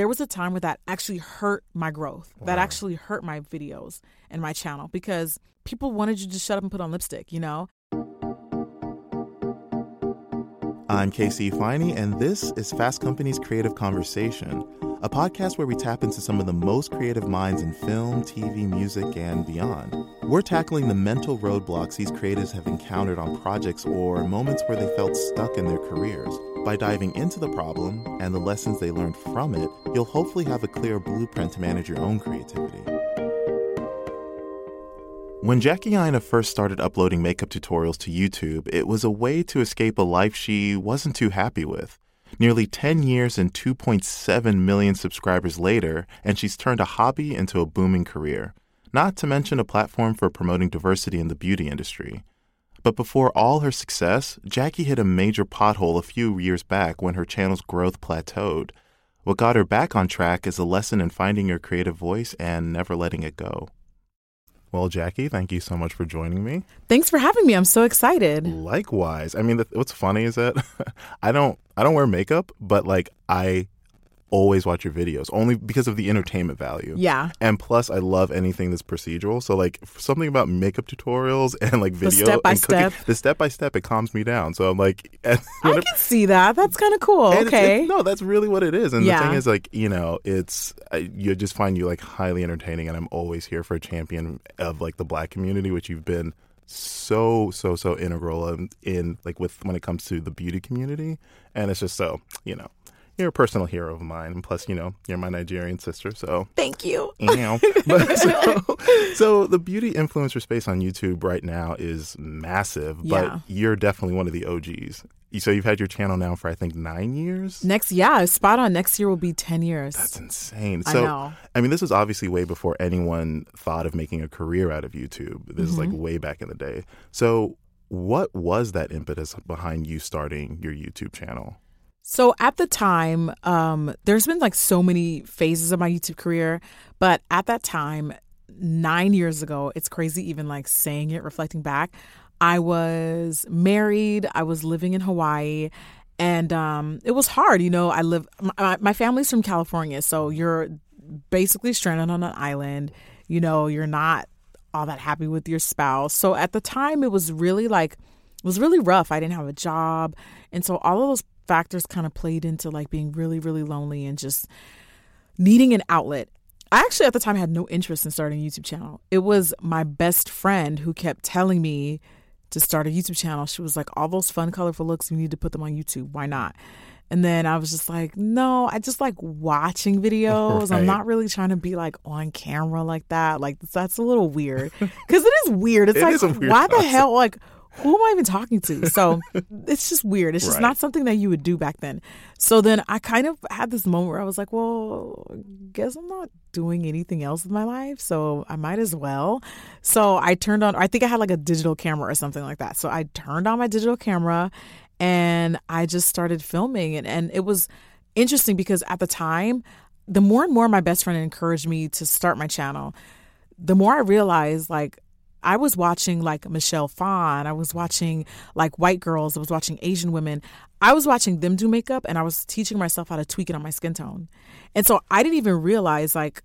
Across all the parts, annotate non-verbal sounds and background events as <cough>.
there was a time where that actually hurt my growth. That actually hurt my videos and my channel because people wanted you to shut up and put on lipstick, you know? I'm KC Ifeanyi, and this is Fast Company's Creative Conversation, a podcast where we tap into some of the most creative minds in film, TV, music, and beyond. We're tackling the mental roadblocks these creatives have encountered on projects or moments where they felt stuck in their careers. By diving into the problem and the lessons they learned from it, you'll hopefully have a clear blueprint to manage your own creativity. When Jackie Aina first started uploading makeup tutorials to YouTube, it was a way to escape a life she wasn't too happy with. Nearly 10 years and 2.7 million subscribers later, and she's turned a hobby into a booming career, not to mention a platform for promoting diversity in the beauty industry. But before all her success, Jackie hit a major pothole a few years back when her channel's growth plateaued. What got her back on track is a lesson in finding your creative voice and never letting it go. Well, Jackie, thank you so much for joining me. Thanks for having me. I'm so excited. Likewise. I mean, the, what's funny is that <laughs> I don't I don't wear makeup, but like I always watch your videos only because of the entertainment value. Yeah. And plus, I love anything that's procedural. So, like, something about makeup tutorials <laughs> and like The video step by and cooking, step. the step by step, it calms me down. So I'm like, <laughs> I can see that. That's kind of cool. and it's- okay. it's- no, that's really what it is. And the thing is, like, you know, it's I, you just find you like highly entertaining, and I'm always here for a champion of like the black community, which you've been so so so integral in, in like with when it comes to the beauty community, and it's just so you know. You're a personal hero of mine, and plus, you know, you're my Nigerian sister, so Thank you. Ew. <laughs> but <laughs> so, so the beauty influencer space on YouTube right now is massive, but Yeah. you're definitely one of the OGs. So you've had your channel now for I think nine years. Next, yeah, spot on. Next year will be 10 years. That's insane. I So know. I mean, this was obviously way before anyone thought of making a career out of YouTube. This is Mm-hmm. like way back in the day. So what was that impetus behind you starting your YouTube channel? So at the time, um, there's been like so many phases of my YouTube career, but at that time, nine years ago, it's crazy even like saying it, reflecting back. I was married, I was living in Hawaii, and um, it was hard. You know, I live, my, my family's from California, so you're basically stranded on an island. You know, you're not all that happy with your spouse. So at the time, it was really like, it was really rough. I didn't have a job. And so all of those factors kind of played into like being really, really lonely and just needing an outlet. I actually at the time had no interest in starting a YouTube channel. It was my best friend who kept telling me to start a YouTube channel. She was like, all those fun, colorful looks, you need to put them on YouTube. Why not? And then I was just like, no, I just like watching videos. Right. I'm not really trying to be like on camera like that. Like that's a little weird because it is weird. It's It like, weird why the hell? Like, who am I even talking to? So <laughs> it's just weird. It's just Right. not something that you would do back then. So then I kind of had this moment where I was like, well, I guess I'm not doing anything else with my life. So I might as well. So I turned on, I think I had like a digital camera or something like that. So I turned on my digital camera and I just started filming. And, and it was interesting because at the time, the more and more my best friend encouraged me to start my channel, the more I realized like I was watching like Michelle Phan, I was watching like white girls, I was watching Asian women. I was watching them do makeup and I was teaching myself how to tweak it on my skin tone. And so I didn't even realize like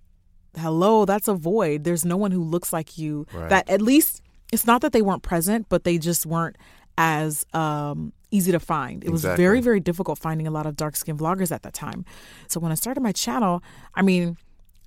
hello, that's a void. There's no one who looks like you Right. that at least it's not that they weren't present, but they just weren't as um easy to find. It was very very difficult finding a lot of dark skinned vloggers at that time. So when I started my channel, I mean,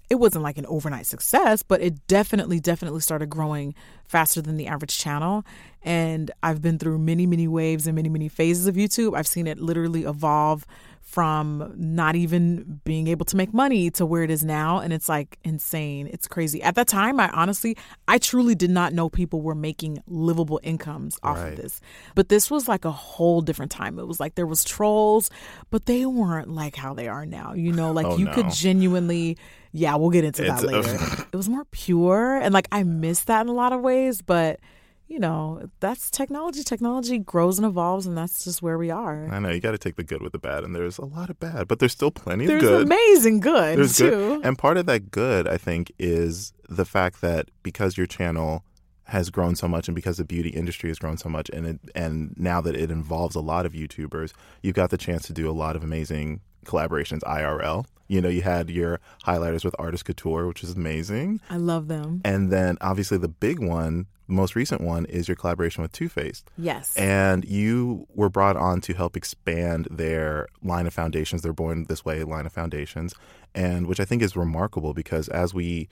it wasn't like an overnight success, but it definitely, definitely started growing faster than the average channel. And I've been through many, many waves and many, many phases of YouTube. I've seen it literally evolve from not even being able to make money to where it is now. And it's like insane. It's crazy. At that time, I honestly, I truly did not know people were making livable incomes off Right. of this. But this was like a whole different time. It was like there was trolls, but they weren't like how they are now. You know, like Oh, you no. could genuinely yeah we'll get into that It's- uh, later. <laughs> It was more pure and like i miss that in a lot of ways but you know that's technology. Technology grows and evolves and that's just where we are. I know you got to take the good with the bad, and there's a lot of bad, but there's still plenty there's of good. It's amazing good There's too. good, and part of that good, I think, is the fact that because your channel has grown so much, and because the beauty industry has grown so much, and it, and now that it involves a lot of YouTubers, you've got the chance to do a lot of amazing collaborations IRL. You know, you had your highlighters with Artist Couture, which is amazing. I love them. And then obviously the big one, most recent one, is your collaboration with Too Faced. Yes. And you were brought on to help expand their line of foundations, their Born This Way line of foundations, and which I think is remarkable because as we,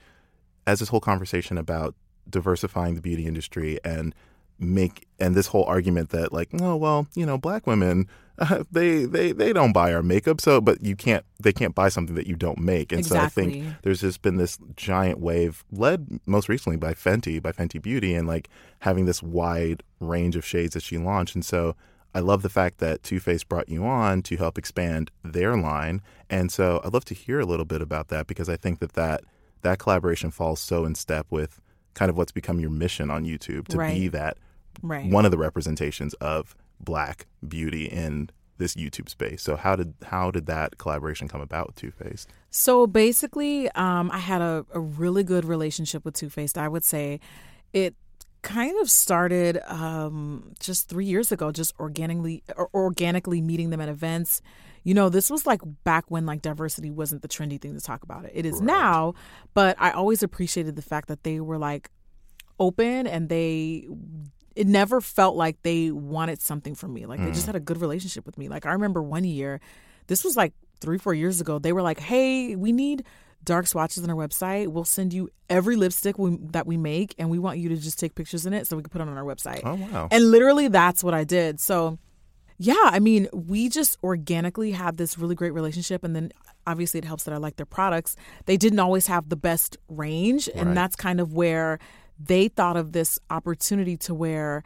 as this whole conversation about diversifying the beauty industry and make and this whole argument that like oh well you know black women uh, <laughs> they they they don't buy our makeup so but you can't they can't buy something that you don't make and exactly. so i think there's just been this giant wave led most recently by fenty by fenty beauty and like having this wide range of shades that she launched and so I love the fact that Too Faced brought you on to help expand their line, and so I'd love to hear a little bit about that because I think that that, that collaboration falls so in step with kind of what's become your mission on YouTube to Right. be that right. one of the representations of black beauty in this YouTube space. So how did how did that collaboration come about with Too Faced? So basically, um, I had a, a really good relationship with Too Faced. I would say it kind of started um, just three years ago, just organically or organically meeting them at events. You know, this was like back when like diversity wasn't the trendy thing to talk about. It, it is Right. now, but I always appreciated the fact that they were like open and they it never felt like they wanted something from me. Like they just mm. had a good relationship with me. Like I remember one year, this was like three, four years ago, they were like, Hey, we need dark swatches on our website. We'll send you every lipstick we, that we make and we want you to just take pictures in it so we can put it on our website. Oh wow. And literally that's what I did. So yeah, I mean, we just organically had this really great relationship and then obviously it helps that I like their products. They didn't always have the best range and Right. that's kind of where they thought of this opportunity to where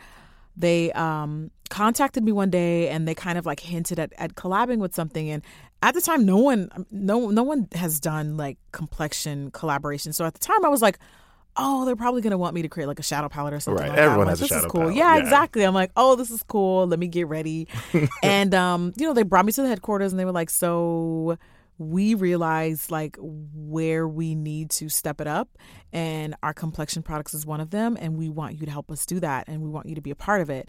they um contacted me one day and they kind of like hinted at, at collabing with something. And at the time no one no no one has done like complexion collaboration so at the time i was like oh they're probably going to want me to create like a shadow palette or something Right. like Everyone like, has a this is shadow cool. palette. yeah, Yeah. exactly. I'm like oh this is cool. Let me get ready. <laughs> And um you know they brought me to the headquarters and they were like so we realized like where we need to step it up and our complexion products is one of them and we want you to help us do that and we want you to be a part of it.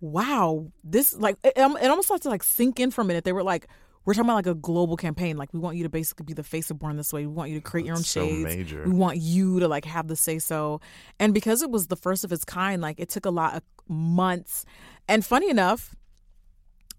Wow this like it, it almost had to like sink in for a minute. They were like we're talking about like a global campaign. Like we want you to basically be the face of born this way. We want you to create your own so shades. major. we want you to like have the say so and because it was the first of its kind like it took a lot of months. And funny enough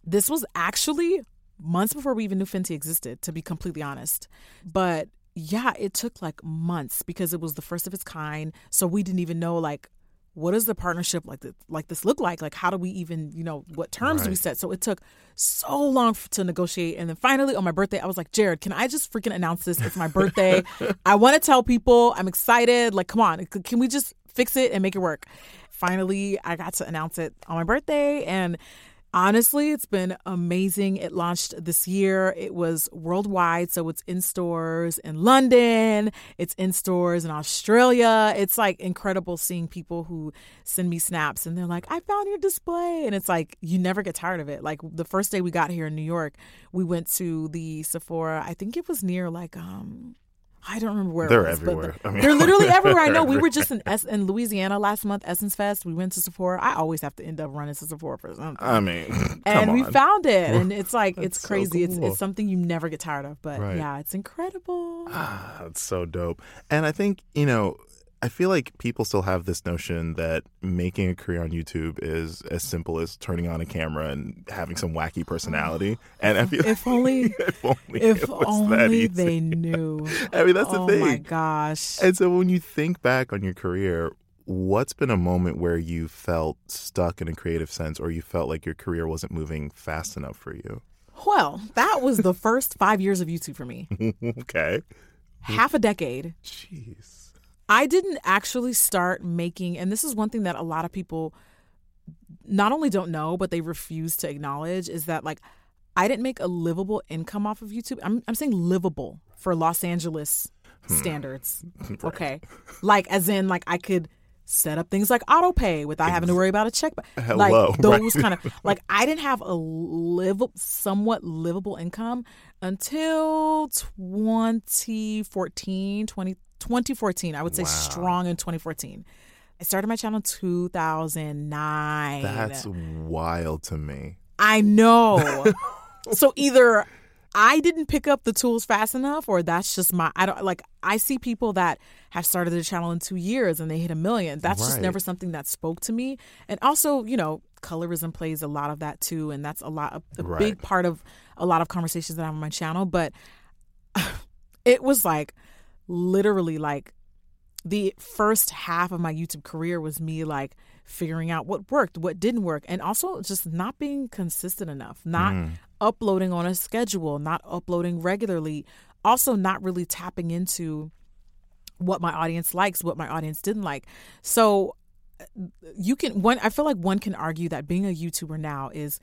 this was actually months before we even knew Fenty existed, to be completely honest. But yeah, it took like months because it was the first of its kind. So we didn't even know like what does the partnership like th- like this look like? Like how do we even you know what terms do we set? So it took so long f- to negotiate, and then finally on my birthday, I was like, Jared, can I just freaking announce this? It's my <laughs> birthday. I want to tell people I'm excited. Like, come on, can we just fix it and make it work? Finally, I got to announce it on my birthday, and Honestly, it's been amazing. It launched this year. It was worldwide, so it's in stores in London, it's in stores in Australia. It's like incredible seeing people who send me snaps and they're like, I found your display. And it's like, you never get tired of it. Like the first day we got here in New York, we went to the Sephora. I think it was near like, um, I don't remember where They're it was, everywhere. I mean, they're literally <laughs> everywhere. I know. We were just in es- in Louisiana last month, Essence Fest. We went to Sephora. I always have to end up running to Sephora for something I mean, <laughs> and we found it and it's like it's That's so crazy it's, cool. it's something you never get tired of but Right. yeah it's incredible Ah, that's so dope. And I think, you know, I feel like people still have this notion that making a career on YouTube is as simple as turning on a camera and having some wacky personality. And I feel if only <laughs> if only if it was that only they knew <laughs> I mean, that's the oh thing. oh my gosh And so when you think back on your career, what's been a moment where you felt stuck in a creative sense or you felt like your career wasn't moving fast enough for you? well that was the first five years of youtube for me <laughs> okay. half a decade Jeez. I didn't actually start making, and this is one thing that a lot of people not only don't know, but they refuse to acknowledge is that like I didn't make a livable income off of YouTube. I'm I'm saying livable for Los Angeles hmm. standards. <laughs> Okay. Like as in like I could set up things like auto pay without having to worry about a check. Hello, Like <laughs> right. those kind of like I didn't have a live somewhat livable income until 2014, 20, 2014. I would say Wow. strong in 2014. I started my channel in 2009. That's wild to me. I know. <laughs> so either I didn't pick up the tools fast enough, or that's just my. I don't like. I see people that have started their channel in two years and they hit a million. That's just never something that spoke to me. And also, you know, colorism plays a lot of that too, and that's a lot, a Right. big part of a lot of conversations that I have on my channel. But <laughs> it was like literally like the first half of my YouTube career was me like figuring out what worked, what didn't work, and also just not being consistent enough, not uploading on a schedule, not uploading regularly, also not really tapping into what my audience likes, what my audience didn't like. So uh, you can one I feel like one can argue that being a YouTuber now is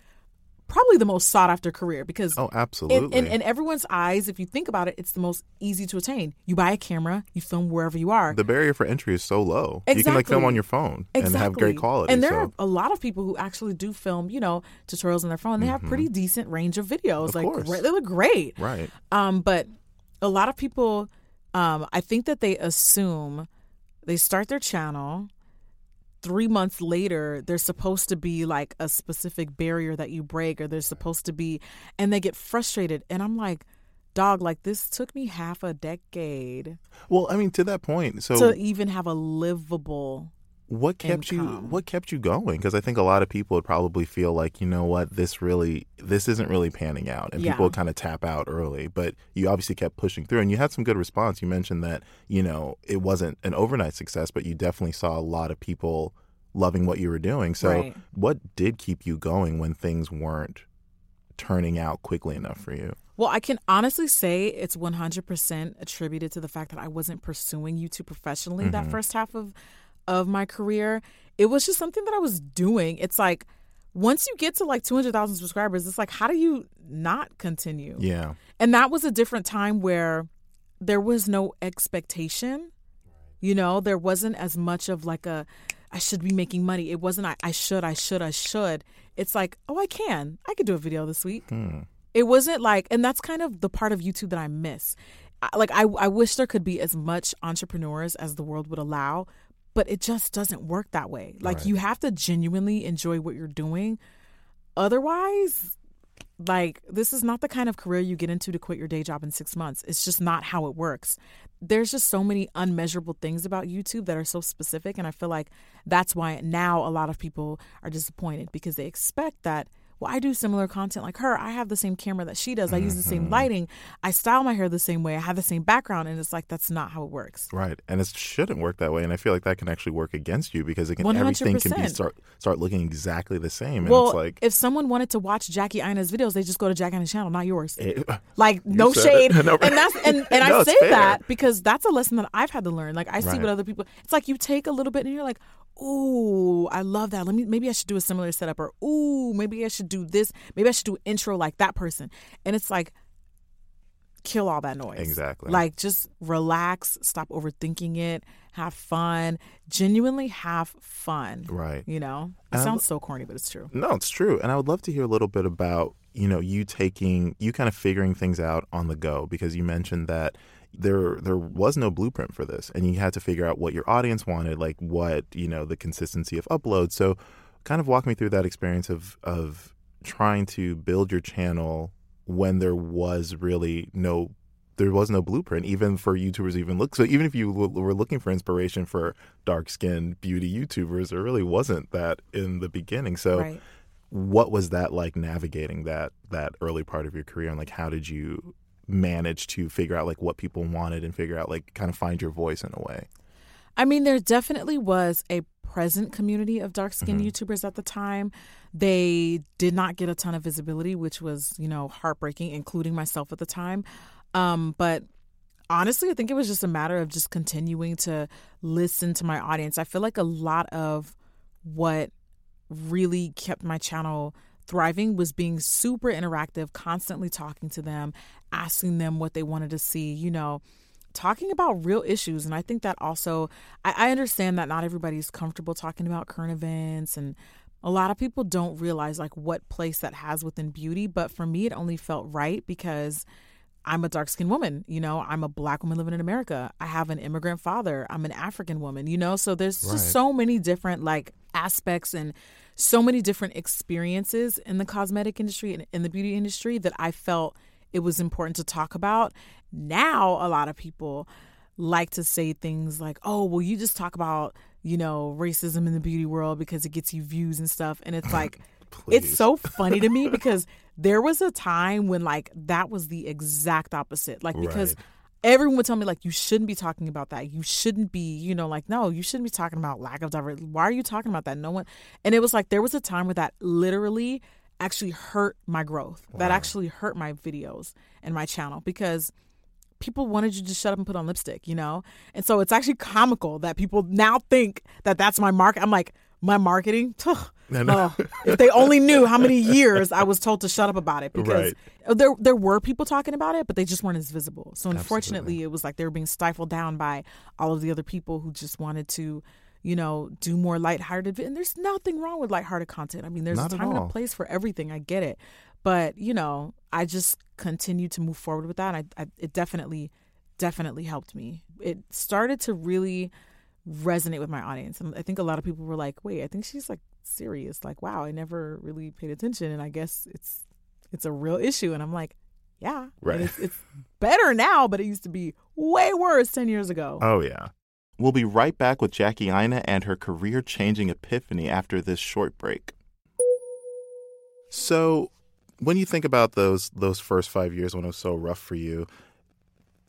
probably the most sought after career because Oh, in, absolutely. in, in everyone's eyes, if you think about it, it's the most easy to attain. You buy a camera, you film wherever you are. the barrier for entry is so low. exactly. You can like film on your phone and have great quality. And there so. are a lot of people who actually do film, you know, tutorials on their phone. They have pretty decent range of videos. Of like great, they look great. Right. Um, but a lot of people, um, I think that they assume they start their channel. Three months later, there's supposed to be like a specific barrier that you break, or there's supposed to be, and they get frustrated. And I'm like, dog, like this took me half a decade Well, I mean, to that point, so to even have a livable. What kept you what kept you going? Because i think a lot of people would probably feel like you know what this really this isn't really panning out and Yeah. people kind of tap out early. But you obviously kept pushing through and you had some good response. You mentioned that you know it wasn't an overnight success but you definitely saw a lot of people loving what you were doing. So Right. what did keep you going when things weren't turning out quickly enough for you? Well, I can honestly say it's 100% attributed to the fact that I wasn't pursuing YouTube professionally that mm-hmm. first half of of my career. It was just something that I was doing. It's like once you get to like 200,000 subscribers, it's like how do you not continue? yeah And that was a different time where there was no expectation. You know, there wasn't as much of like a I should be making money. It wasn't I, I should, I should, I should. It's like, oh, I can. I could do a video this week. Hmm. It wasn't like, and that's kind of the part of YouTube that I miss. Like, I, I wish there could be as much entrepreneurs as the world would allow, but it just doesn't work that way. Like, Right. you have to genuinely enjoy what you're doing. Otherwise, like, this is not the kind of career you get into to quit your day job in six months. It's just not how it works. There's just so many unmeasurable things about YouTube that are so specific. And I feel like that's why now a lot of people are disappointed because they expect that, well, I do similar content like her. I have the same camera that she does. I use the Mm-hmm. same lighting. I style my hair the same way. I have the same background. And it's like, that's not how it works. Right, and it shouldn't work that way, and I feel like that can actually work against you because it can, everything can be start start looking exactly the same, and well, it's like if someone wanted to watch Jackie Aina's videos, they just go to Jackie Aina's channel, not yours. <laughs> it- like no shade. <laughs> No, and that's <laughs> and, and No, i say fair. that because that's a lesson that i've had to learn like i see Right. what other people it's like you take a little bit and you're like ooh i love that. Let me maybe i should do a similar setup or ooh maybe i should do this. Maybe i should do an intro like that person. And it's like kill all that noise. Exactly. like just relax stop overthinking it have fun genuinely have fun right. you know? It And sounds so corny but it's true. No, it's true, and I would love to hear a little bit about you know you taking you kind of figuring things out on the go because you mentioned that there there was no blueprint for this, and you had to figure out what your audience wanted, like what you know the consistency of upload. So, kind of walk me through that experience of of trying to build your channel when there was really no there was no blueprint even for youtubers even look. So even if you w- were looking for inspiration for dark skinned beauty youtubers there really wasn't that in the beginning. So right. what was that like navigating that that early part of your career and like how did you manage to figure out like what people wanted and figure out like kind of find your voice in a way I mean, there definitely was a present community of dark skinned YouTubers at the time. They did not get a ton of visibility, which was, you know, heartbreaking, including myself at the time. Um, but honestly, I think it was just a matter of just continuing to listen to my audience. I feel like a lot of what really kept my channel thriving was being super interactive, constantly talking to them, asking them what they wanted to see, you know, talking about real issues. And I think that also, I, I understand that not everybody's comfortable talking about current events and a lot of people don't realize like what place that has within beauty. But for me, it only felt right because I'm a dark skinned woman. You know, I'm a black woman living in America. I have an immigrant father. I'm an African woman, you know? So there's Right. just so many different like aspects and so many different experiences in the cosmetic industry and in the beauty industry that I felt it was important to talk about. Now, a lot of people like to say things like, oh, well, you just talk about, you know, racism in the beauty world because it gets you views and stuff. And it's <laughs> like, it's so funny to me because there was a time when, like, that was the exact opposite. Like, because. Right. Everyone would tell me like you shouldn't be talking about that. You shouldn't be, you know, like no, you shouldn't be talking about lack of diversity. Why are you talking about that? No one. And it was like there was a time where that literally actually hurt my growth. That actually hurt my videos and my channel because people wanted you to shut up and put on lipstick, you know? And so it's actually comical that people now think that that's my market. I'm like, my marketing? Tuh. I know. Oh, if they only knew how many years I was told to shut up about it because oh, there there were people talking about it, but they just weren't as visible. So unfortunately, it was like they were being stifled down by all of the other people who just wanted to, you know, do more lighthearted. And there's nothing wrong with lighthearted content. I mean, there's Not a time and a place for everything. I get it, but you know, I just continued to move forward with that. I, I it definitely, definitely helped me. It started to really resonate with my audience. And I think a lot of people were like, wait, I think she's like serious. Like, wow, I never really paid attention. And I guess it's it's a real issue. And I'm like, yeah. Right. It's, it's better now, but it used to be way worse 10 years ago. Oh, yeah. We'll be right back with Jackie Aina and her career changing epiphany after this short break. So, when you think about those those first five years when it was so rough for you,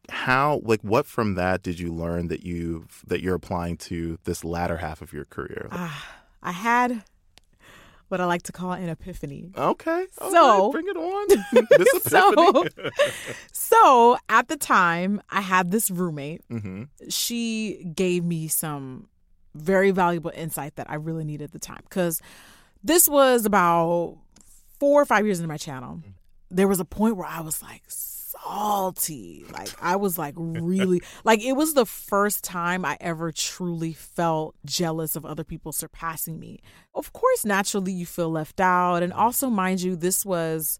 how like what from that did you learn that you that you're applying to this latter half of your career? Ah, I had what I like to call an epiphany. Okay, So- right, bring it on. <laughs> <laughs> this So, epiphany. <laughs> so at the time, I had this roommate. hmm she gave me some very valuable insight that I really needed at the time because this was about four or five years into my channel. There was a point where I was like salty. Like I was like <laughs> really like it was the first time I ever truly felt jealous of other people surpassing me. Of course, naturally you feel left out and also mind you this was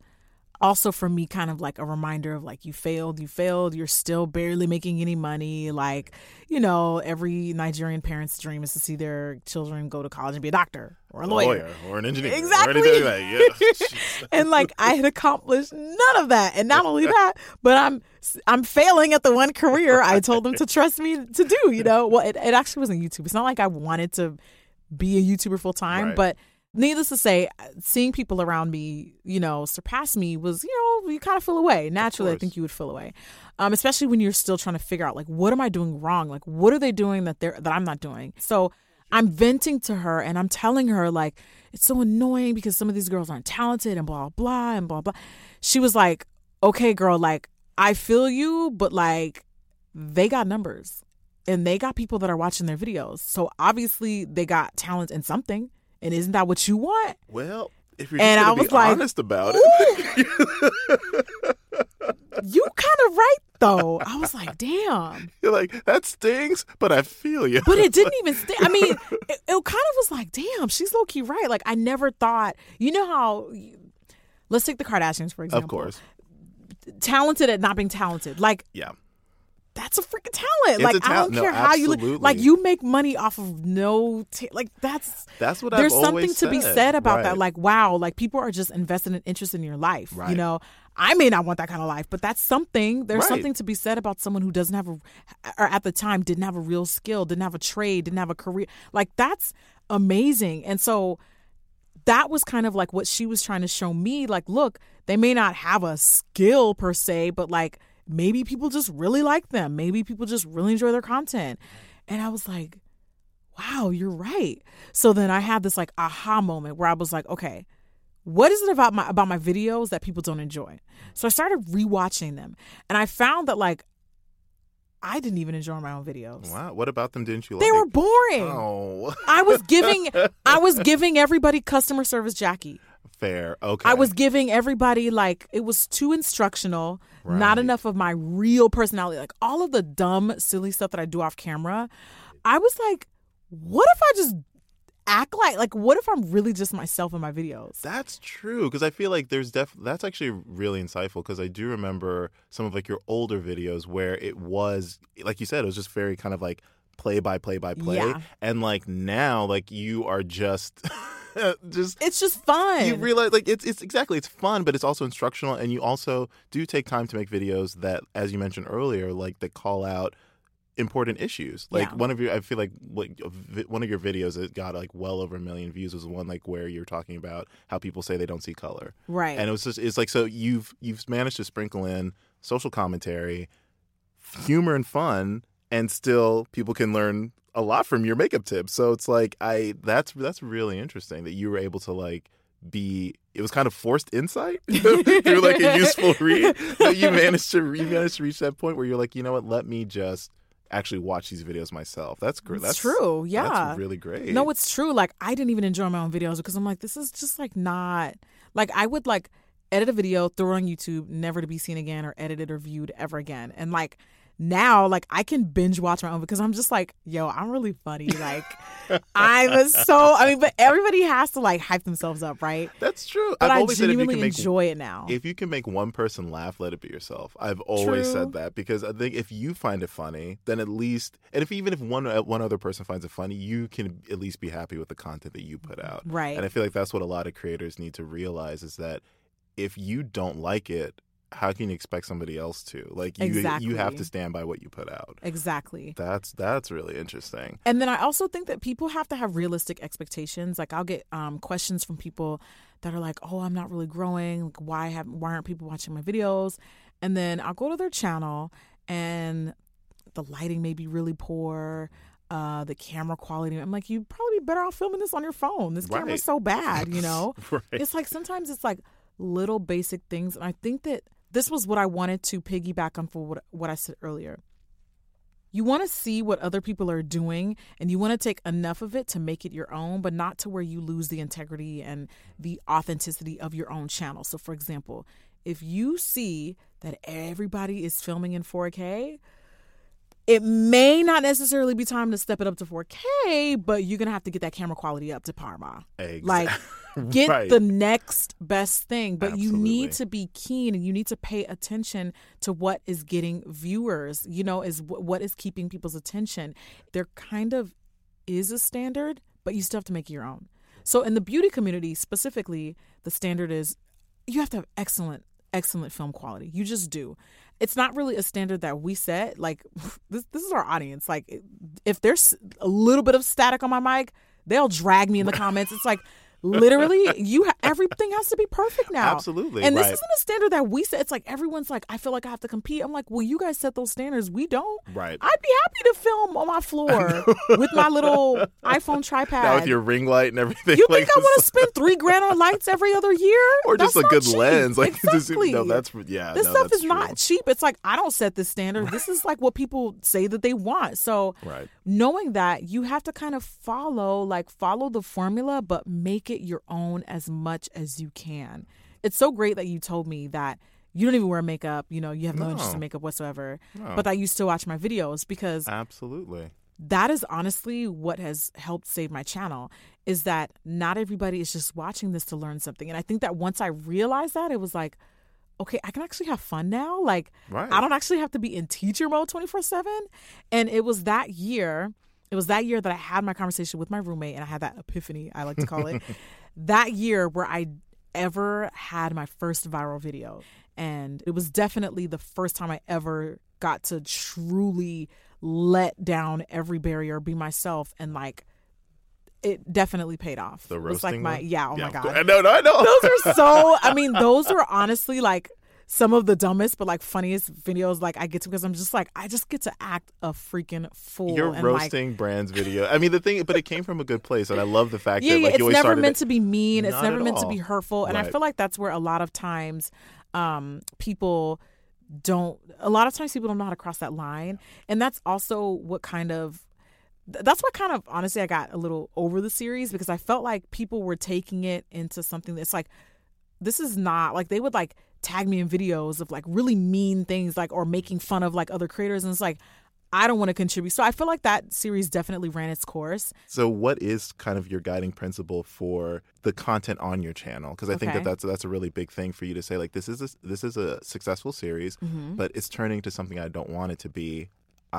also for me kind of like a reminder of like you failed you failed you're still barely making any money like you know every nigerian parent's dream is to see their children go to college and be a doctor or a lawyer, or an engineer, Exactly. or anything like that. Yeah. <laughs> and like i had accomplished none of that and not only that but i'm i'm failing at the one career i told them to trust me to do you know well it, it actually wasn't youtube it's not like i wanted to be a youtuber full time Right. but needless to say seeing people around me you know surpass me was you know you kind of feel away naturally i think you would feel away um, especially when you're still trying to figure out like what am i doing wrong? Like what are they doing that they're that i'm not doing? So i'm venting to her and i'm telling her like it's so annoying because some of these girls aren't talented and blah blah and blah blah. She was like okay girl like i feel you but like they got numbers and they got people that are watching their videos. So obviously they got talent in something and isn't that what you want Well, if you're And I was be like, honest about it, <laughs> you kind of right though i was like damn you're like that stings, but I feel you. but it didn't even <laughs> stay. I mean, it, it kind of was like, damn, she's low key right. Like, I never thought, you know how, let's take the Kardashians, for example. of course, Talented at not being talented. Like, yeah. That's a freaking talent. It's like, I don't. No, care how you look. Like, you make money off of no, ta- like, that's, That's what there's I've something to be said. about that. Like, wow, like, people are just invested in interest in your life. Right. You know, I may not want that kind of life, but that's something. There's Right. something to be said about someone who doesn't have a, or at the time didn't have a real skill, didn't have a trade, didn't have a career. Like, that's amazing. And so, that was kind of like what she was trying to show me. Like, look, they may not have a skill per se, but like maybe people just really like them. Maybe people just really enjoy their content. And I was like, wow, you're right. So then I had this like aha moment where I was like, okay, what is it about my about my videos that people don't enjoy? So I started rewatching them and I found that like I didn't even enjoy my own videos. Wow, what about them? Didn't you They like? They were boring. Oh, I was giving <laughs> I was giving everybody customer service Jackie. Fair. Okay, I was giving everybody like it was too instructional, not enough of my real personality. Like all of the dumb, silly stuff that I do off camera. I was like, what if I just act like like what if I'm really just myself in my videos? That's true because I feel like there's def that's actually really insightful because I do remember some of like your older videos where it was like you said it was just very kind of like play by play by play Yeah. and like now like you are just <laughs> <laughs> just it's just fun. you realize like it's it's exactly it's fun, but it's also instructional, and you also do take time to make videos that, as you mentioned earlier, like that call out important issues. Like Yeah. one of your, I feel like what one of your videos that got like well over a million views was one like where you're talking about how people say they don't see color, right. and it was just it's like so you've you've managed to sprinkle in social commentary, humor, and fun, and still people can learn a lot from your makeup tips. So it's like I that's that's really interesting that you were able to like be it was kind of forced insight <laughs> through like a useful read but you managed to you managed to reach that point where you're like you know what let me just actually watch these videos myself that's great that's true, yeah. that's really great No, it's true. Like I didn't even enjoy my own videos because I'm like, this is just like not like I would like edit a video, throw it on YouTube, never to be seen again or edited or viewed ever again. And like now, like I can binge watch my own because I'm just like, yo, I'm really funny. Like I'm so I mean, but everybody has to like hype themselves up, right? that's true But i've I always said if you genuinely can make enjoy it now. if you can make one person laugh, let it be yourself. I've always True. said that because I think if you find it funny, then at least, and if even if one uh, one other person finds it funny, you can at least be happy with the content that you put out. Right. And I feel like that's what a lot of creators need to realize is that if you don't like it, how can you expect somebody else to? Like you, you have to stand by what you put out. exactly. That's that's really interesting. And then I also think that people have to have realistic expectations. Like I'll get um, questions from people that are like, "Oh, I'm not really growing. Like, why have why aren't people watching my videos?" And then I'll go to their channel, and the lighting may be really poor. Uh, the camera quality. I'm like, you'd probably be better off filming this on your phone. This Right. camera's so bad, you know. <laughs> right. It's like sometimes it's like little basic things, and I think that this was what I wanted to piggyback on for what what I said earlier. You want to see what other people are doing, and you want to take enough of it to make it your own, but not to where you lose the integrity and the authenticity of your own channel. So, for example, if you see that everybody is filming in 4K, it may not necessarily be time to step it up to 4K, but you're gonna have to get that camera quality up to Parma. Ex- Like, <laughs> get Right. the next best thing. But you need to be keen and you need to pay attention to what is getting viewers. You know, is what is keeping people's attention. There kind of is a standard, but you still have to make it your own. So in the beauty community specifically, the standard is you have to have excellent excellent film quality. You just do. It's not really a standard that we set. Like <laughs> this this is our audience. Like if there's a little bit of static on my mic, they'll drag me in the comments. It's like literally you ha- everything has to be perfect now. Absolutely, And this right. isn't a standard that we set. It's like everyone's like I feel like I have to compete. I'm like, "Well, you guys set those standards. We don't." Right. I'd be happy to film on my floor with my little iPhone tripod. Now with your ring light and everything. You like, think I want to spend three grand on lights every other year? or just That's a good cheap. lens. Like <laughs> exactly. just, no, that's yeah. this no, stuff is not cheap. It's like I don't set this standard. This is like what people say that they want. So Right. Knowing that you have to kind of follow like follow the formula but make it your own as much as you can. It's so great that you told me that you don't even wear makeup, you know, you have no, interest in makeup whatsoever, No. but that you still watch my videos because Absolutely. that is honestly what has helped save my channel is that not everybody is just watching this to learn something. And I think that once I realized that, it was like, okay, I can actually have fun now. Like, Right. I don't actually have to be in teacher mode 24 7. And it was that year, it was that year that I had my conversation with my roommate and I had that epiphany, I like to call it, <laughs> that year where I ever had my first viral video. And it was definitely the first time I ever got to truly let down every barrier, be myself, and like it definitely paid off. The it was like roasting my one? yeah, oh my god. course. I know, no, I know. Those are so <laughs> I mean, those are honestly like some of the dumbest but like funniest videos like I get to because I'm just like I just get to act a freaking fool You're roasting brands video. I mean, the thing, but it came from a good place, and I love the fact yeah, that yeah like it's never meant it- to be mean it's never meant to be hurtful and I feel like that's where a lot of times um people don't a lot of times people don't know how to cross that line and that's also what kind of that's what kind of honestly I got a little over the series because I felt like people were taking it into something that's like this is not like they would like tag me in videos of like really mean things like or making fun of like other creators and it's like I don't want to contribute. So I feel like that series definitely ran its course. So, what is kind of your guiding principle for the content on your channel? Because I think that that's that's a really big thing for you to say. Like, this is a, this is a successful series, Mm-hmm. but it's turning to something I don't want it to be.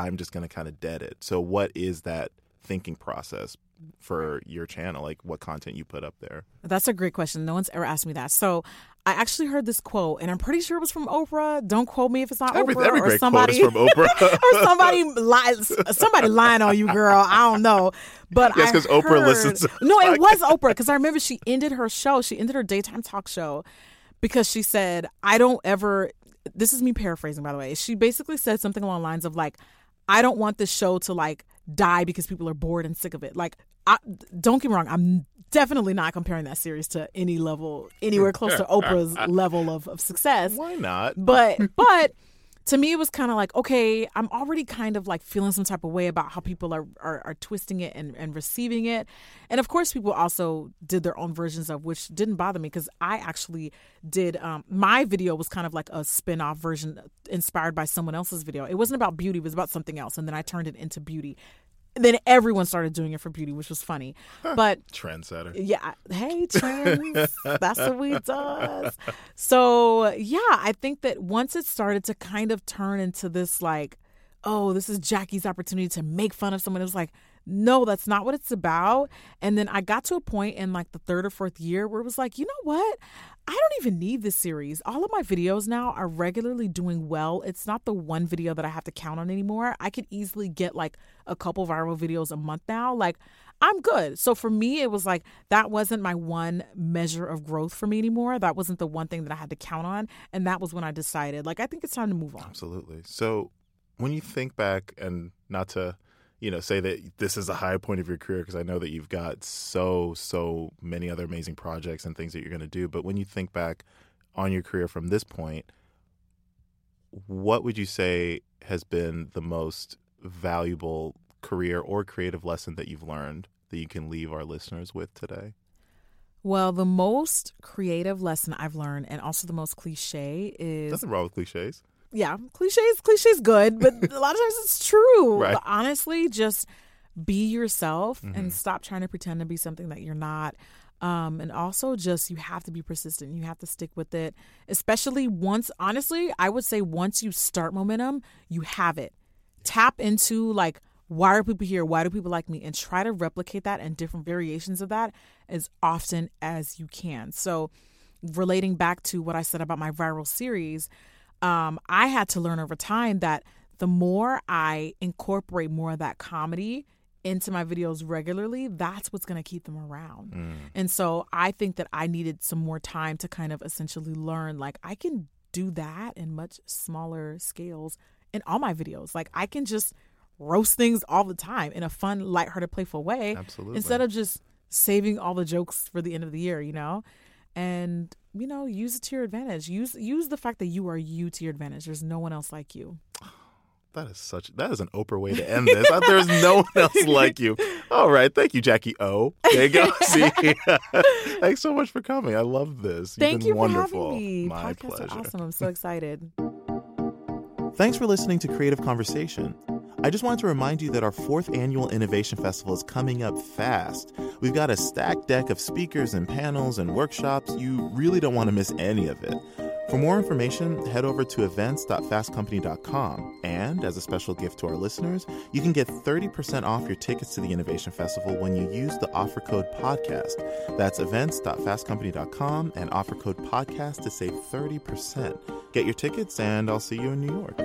I'm just going to kind of dead it. So, what is that thinking process for your channel, like what content you put up there? That's a great question. No one's ever asked me that. So I actually heard this quote, and I'm pretty sure it was from Oprah. Don't quote me if it's not Every, Oprah every or somebody from <laughs> Oprah. or <laughs> somebody lies, somebody lying on you, girl. I don't know, but Yes, because Oprah listens No, it was Oprah because I remember she ended her show. She ended her daytime talk show because she said, "I don't ever." This is me paraphrasing, by the way. She basically said something along the lines of like, "I don't want this show to like die because people are bored and sick of it." Like, I, don't get me wrong, I'm definitely not comparing that series to any level, anywhere <laughs> close to Oprah's <laughs> level of, of success Why not? but but to me it was kind of like okay i'm already kind of like feeling some type of way about how people are are, are twisting it and, and receiving it. And of course people also did their own versions of which didn't bother me because i actually did um, my video was kind of like a spin-off version inspired by someone else's video. It wasn't about beauty it was about something else and then i turned it into beauty then everyone started doing it for beauty which was funny but Trendsetter. yeah. Hey, <laughs> trends. That's what we does. So yeah, I think that once it started to kind of turn into this like, oh, this is Jackie's opportunity to make fun of someone. It was like, no, that's not what it's about. And then I got to a point in like the third or fourth year where it was like, you know what? I don't even need this series. All of my videos now are regularly doing well. It's not the one video that I have to count on anymore. I could easily get like a couple viral videos a month now. Like, I'm good. So for me, it was like that wasn't my one measure of growth for me anymore. That wasn't the one thing that I had to count on. And that was when I decided, like, I think it's time to move on. Absolutely. So when you think back, and not to, you know, say that this is a high point of your career, because I know that you've got so, so many other amazing projects and things that you're going to do. But when you think back on your career from this point, what would you say has been the most valuable career or creative lesson that you've learned that you can leave our listeners with today? Well, the most creative lesson I've learned, and also the most cliche, is Nothing wrong with cliches. Yeah, cliches, cliches good, but <laughs> a lot of times it's true. Right. But honestly, just be yourself Mhm. and stop trying to pretend to be something that you're not. Um, and also just you have to be persistent. You have to stick with it, especially once. Honestly, I would say once you start momentum, you have it. Tap into like why are people here? Why do people like me? And try to replicate that and different variations of that as often as you can. So, relating back to what I said about my viral series, um, I had to learn over time that the more I incorporate more of that comedy into my videos regularly, that's what's going to keep them around. And so I think that I needed some more time to kind of essentially learn like I can do that in much smaller scales in all my videos. Like I can just roast things all the time in a fun, lighthearted, playful way Absolutely. instead of just saving all the jokes for the end of the year, you know? And you know, use it to your advantage. Use use the fact that you are you to your advantage. There's no one else like you. <sighs> That is such that is an Oprah way to end this. There's no one <laughs> else like you. All right, thank you, Jackie O. There you go. <laughs> See, <laughs> thanks so much for coming. I love this. You've Thank been you wonderful. for having me. My Podcasts pleasure. awesome. I'm so excited. Thanks for listening to Creative Conversation. I just wanted to remind you that our fourth annual Innovation Festival is coming up fast. We've got a stacked deck of speakers and panels and workshops. You really don't want to miss any of it. For more information, head over to events.fastcompany.com. And as a special gift to our listeners, you can get 30% off your tickets to the Innovation Festival when you use the offer code podcast. That's events.fastcompany.com and offer code podcast to save 30%. Get your tickets, and I'll see you in New York.